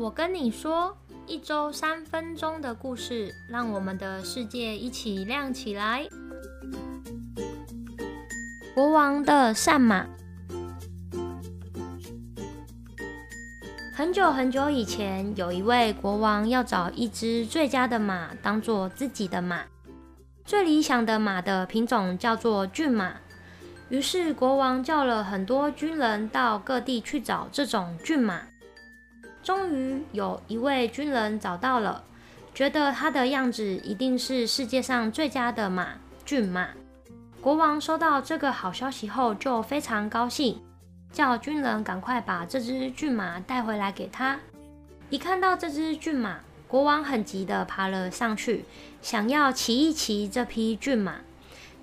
我跟你说，一周三分钟的故事，让我们的世界一起亮起来。国王的善马。很久很久以前，有一位国王要找一只最佳的马当做自己的马，最理想的马的品种叫做骏马。于是国王叫了很多军人到各地去找这种骏马。终于有一位军人找到了，觉得他的样子一定是世界上最佳的马——骏马。国王收到这个好消息后就非常高兴，叫军人赶快把这只骏马带回来给他。一看到这只骏马，国王很急地爬了上去，想要骑一骑这匹骏马。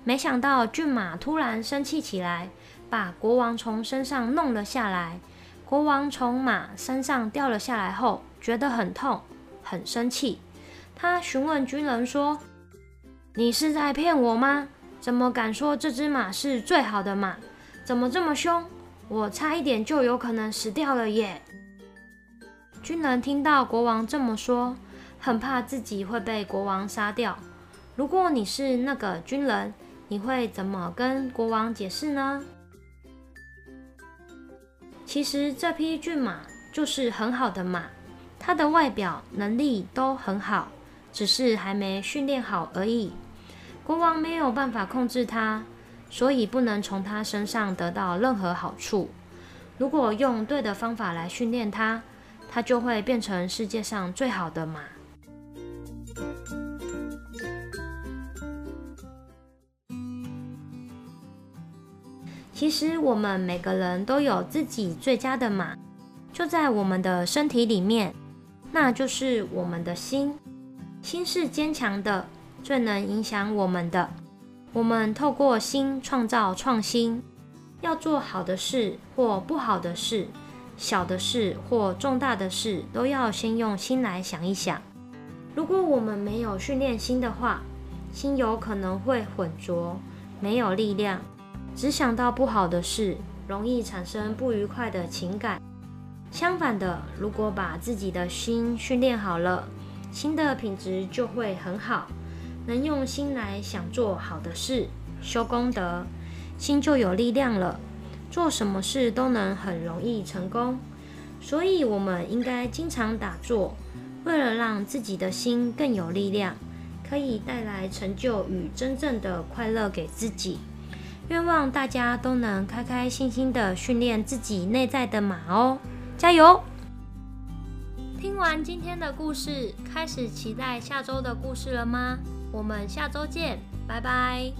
没想到骏马突然生气起来，把国王从身上弄了下来。国王从马身上掉了下来后，觉得很痛，很生气。他询问军人说：“你是在骗我吗？怎么敢说这只马是最好的马？怎么这么凶？我差一点就有可能死掉了耶！”军人听到国王这么说，很怕自己会被国王杀掉。如果你是那个军人，你会怎么跟国王解释呢？其实这匹骏马就是很好的马，它的外表、能力都很好，只是还没训练好而已。国王没有办法控制它，所以不能从它身上得到任何好处。如果用对的方法来训练它，它就会变成世界上最好的马。其实我们每个人都有自己最佳的马，就在我们的身体里面，那就是我们的心。心是坚强的，最能影响我们的。我们透过心创造创新。要做好的事或不好的事，小的事或重大的事，都要先用心来想一想。如果我们没有训练心的话，心有可能会浑浊，没有力量。只想到不好的事，容易产生不愉快的情感。相反的，如果把自己的心训练好了，心的品质就会很好，能用心来想做好的事，修功德，心就有力量了，做什么事都能很容易成功。所以，我们应该经常打坐，为了让自己的心更有力量，可以带来成就与真正的快乐给自己。愿望大家都能开开心心的训练自己内在的马哦，加油！听完今天的故事，开始期待下周的故事了吗？我们下周见，拜拜。